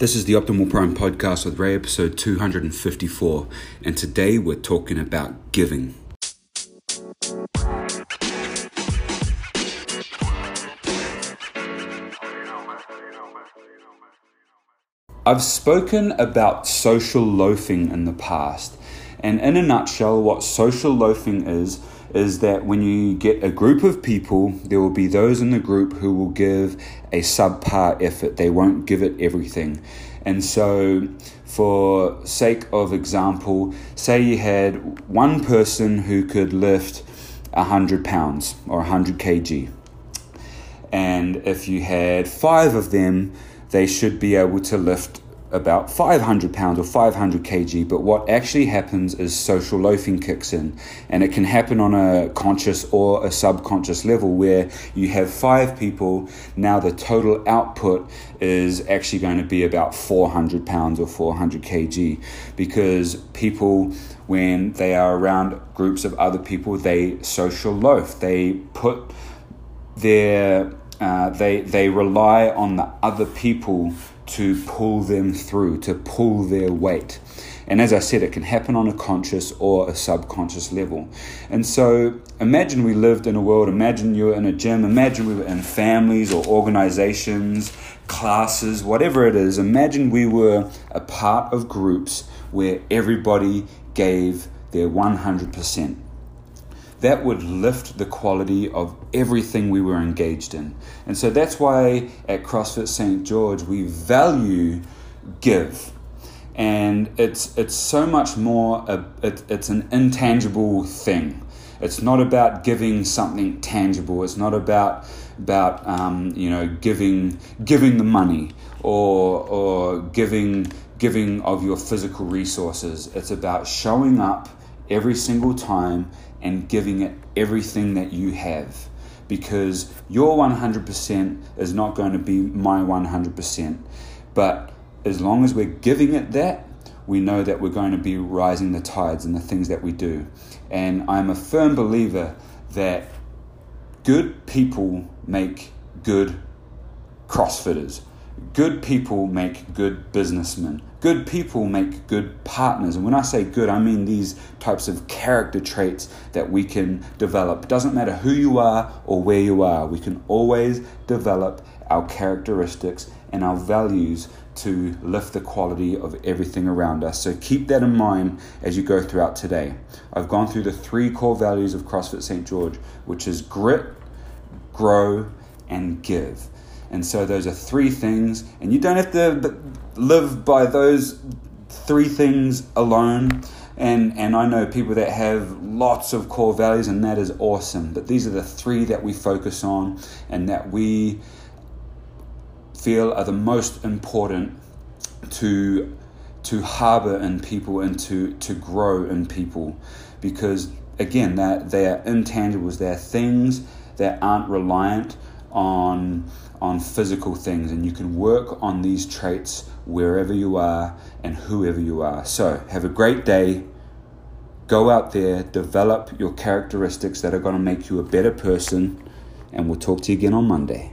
This is the Optimal Prime podcast with Ray, episode 254, and today we're talking about giving. I've spoken about social loafing in the past, and in a nutshell, what social loafing is is that when you get a group of people, there will be those in the group who will give a subpar effort. They won't give it everything. And so, for sake of example, say you had one person who could lift 100 pounds or 100 kg. And if you had five of them, they should be able to lift about 500 pounds or 500 kg, but what actually happens is social loafing kicks in, and it can happen on a conscious or a subconscious level where you have five people. Now, the total output is actually going to be about 400 pounds or 400 kg because people, when they are around groups of other people, they social loaf, they put their uh, they they rely on the other people to pull them through, to pull their weight. And as I said, it can happen on a conscious or a subconscious level. And so imagine we lived in a world, imagine you were in a gym, imagine we were in families or organizations, classes, whatever it is. Imagine we were a part of groups where everybody gave their 100% that would lift the quality of everything we were engaged in. And so that's why at CrossFit St. George we value give. And it's, it's so much more, a, it, it's an intangible thing. It's not about giving something tangible. It's not about about um, you know giving giving the money or or giving giving of your physical resources. It's about showing up every single time and giving it everything that you have because your 100% is not going to be my 100%. But as long as we're giving it that, we know that we're going to be rising the tides in the things that we do. And I'm a firm believer that good people make good CrossFitters. Good people make good businessmen. Good people make good partners. And when I say good, I mean these types of character traits that we can develop. It doesn't matter who you are or where you are, we can always develop our characteristics and our values to lift the quality of everything around us. So keep that in mind as you go throughout today. I've gone through the three core values of CrossFit St. George, which is grit, grow, and give. And so those are three things, and you don't have to live by those three things alone. And, and I know people that have lots of core values, and that is awesome. But these are the three that we focus on and that we feel are the most important to, to harbor in people and to, to grow in people. Because, again, that they are intangibles, they are things that aren't reliant on on physical things and you can work on these traits wherever you are and whoever you are. So, have a great day. Go out there, develop your characteristics that are going to make you a better person, and we'll talk to you again on Monday.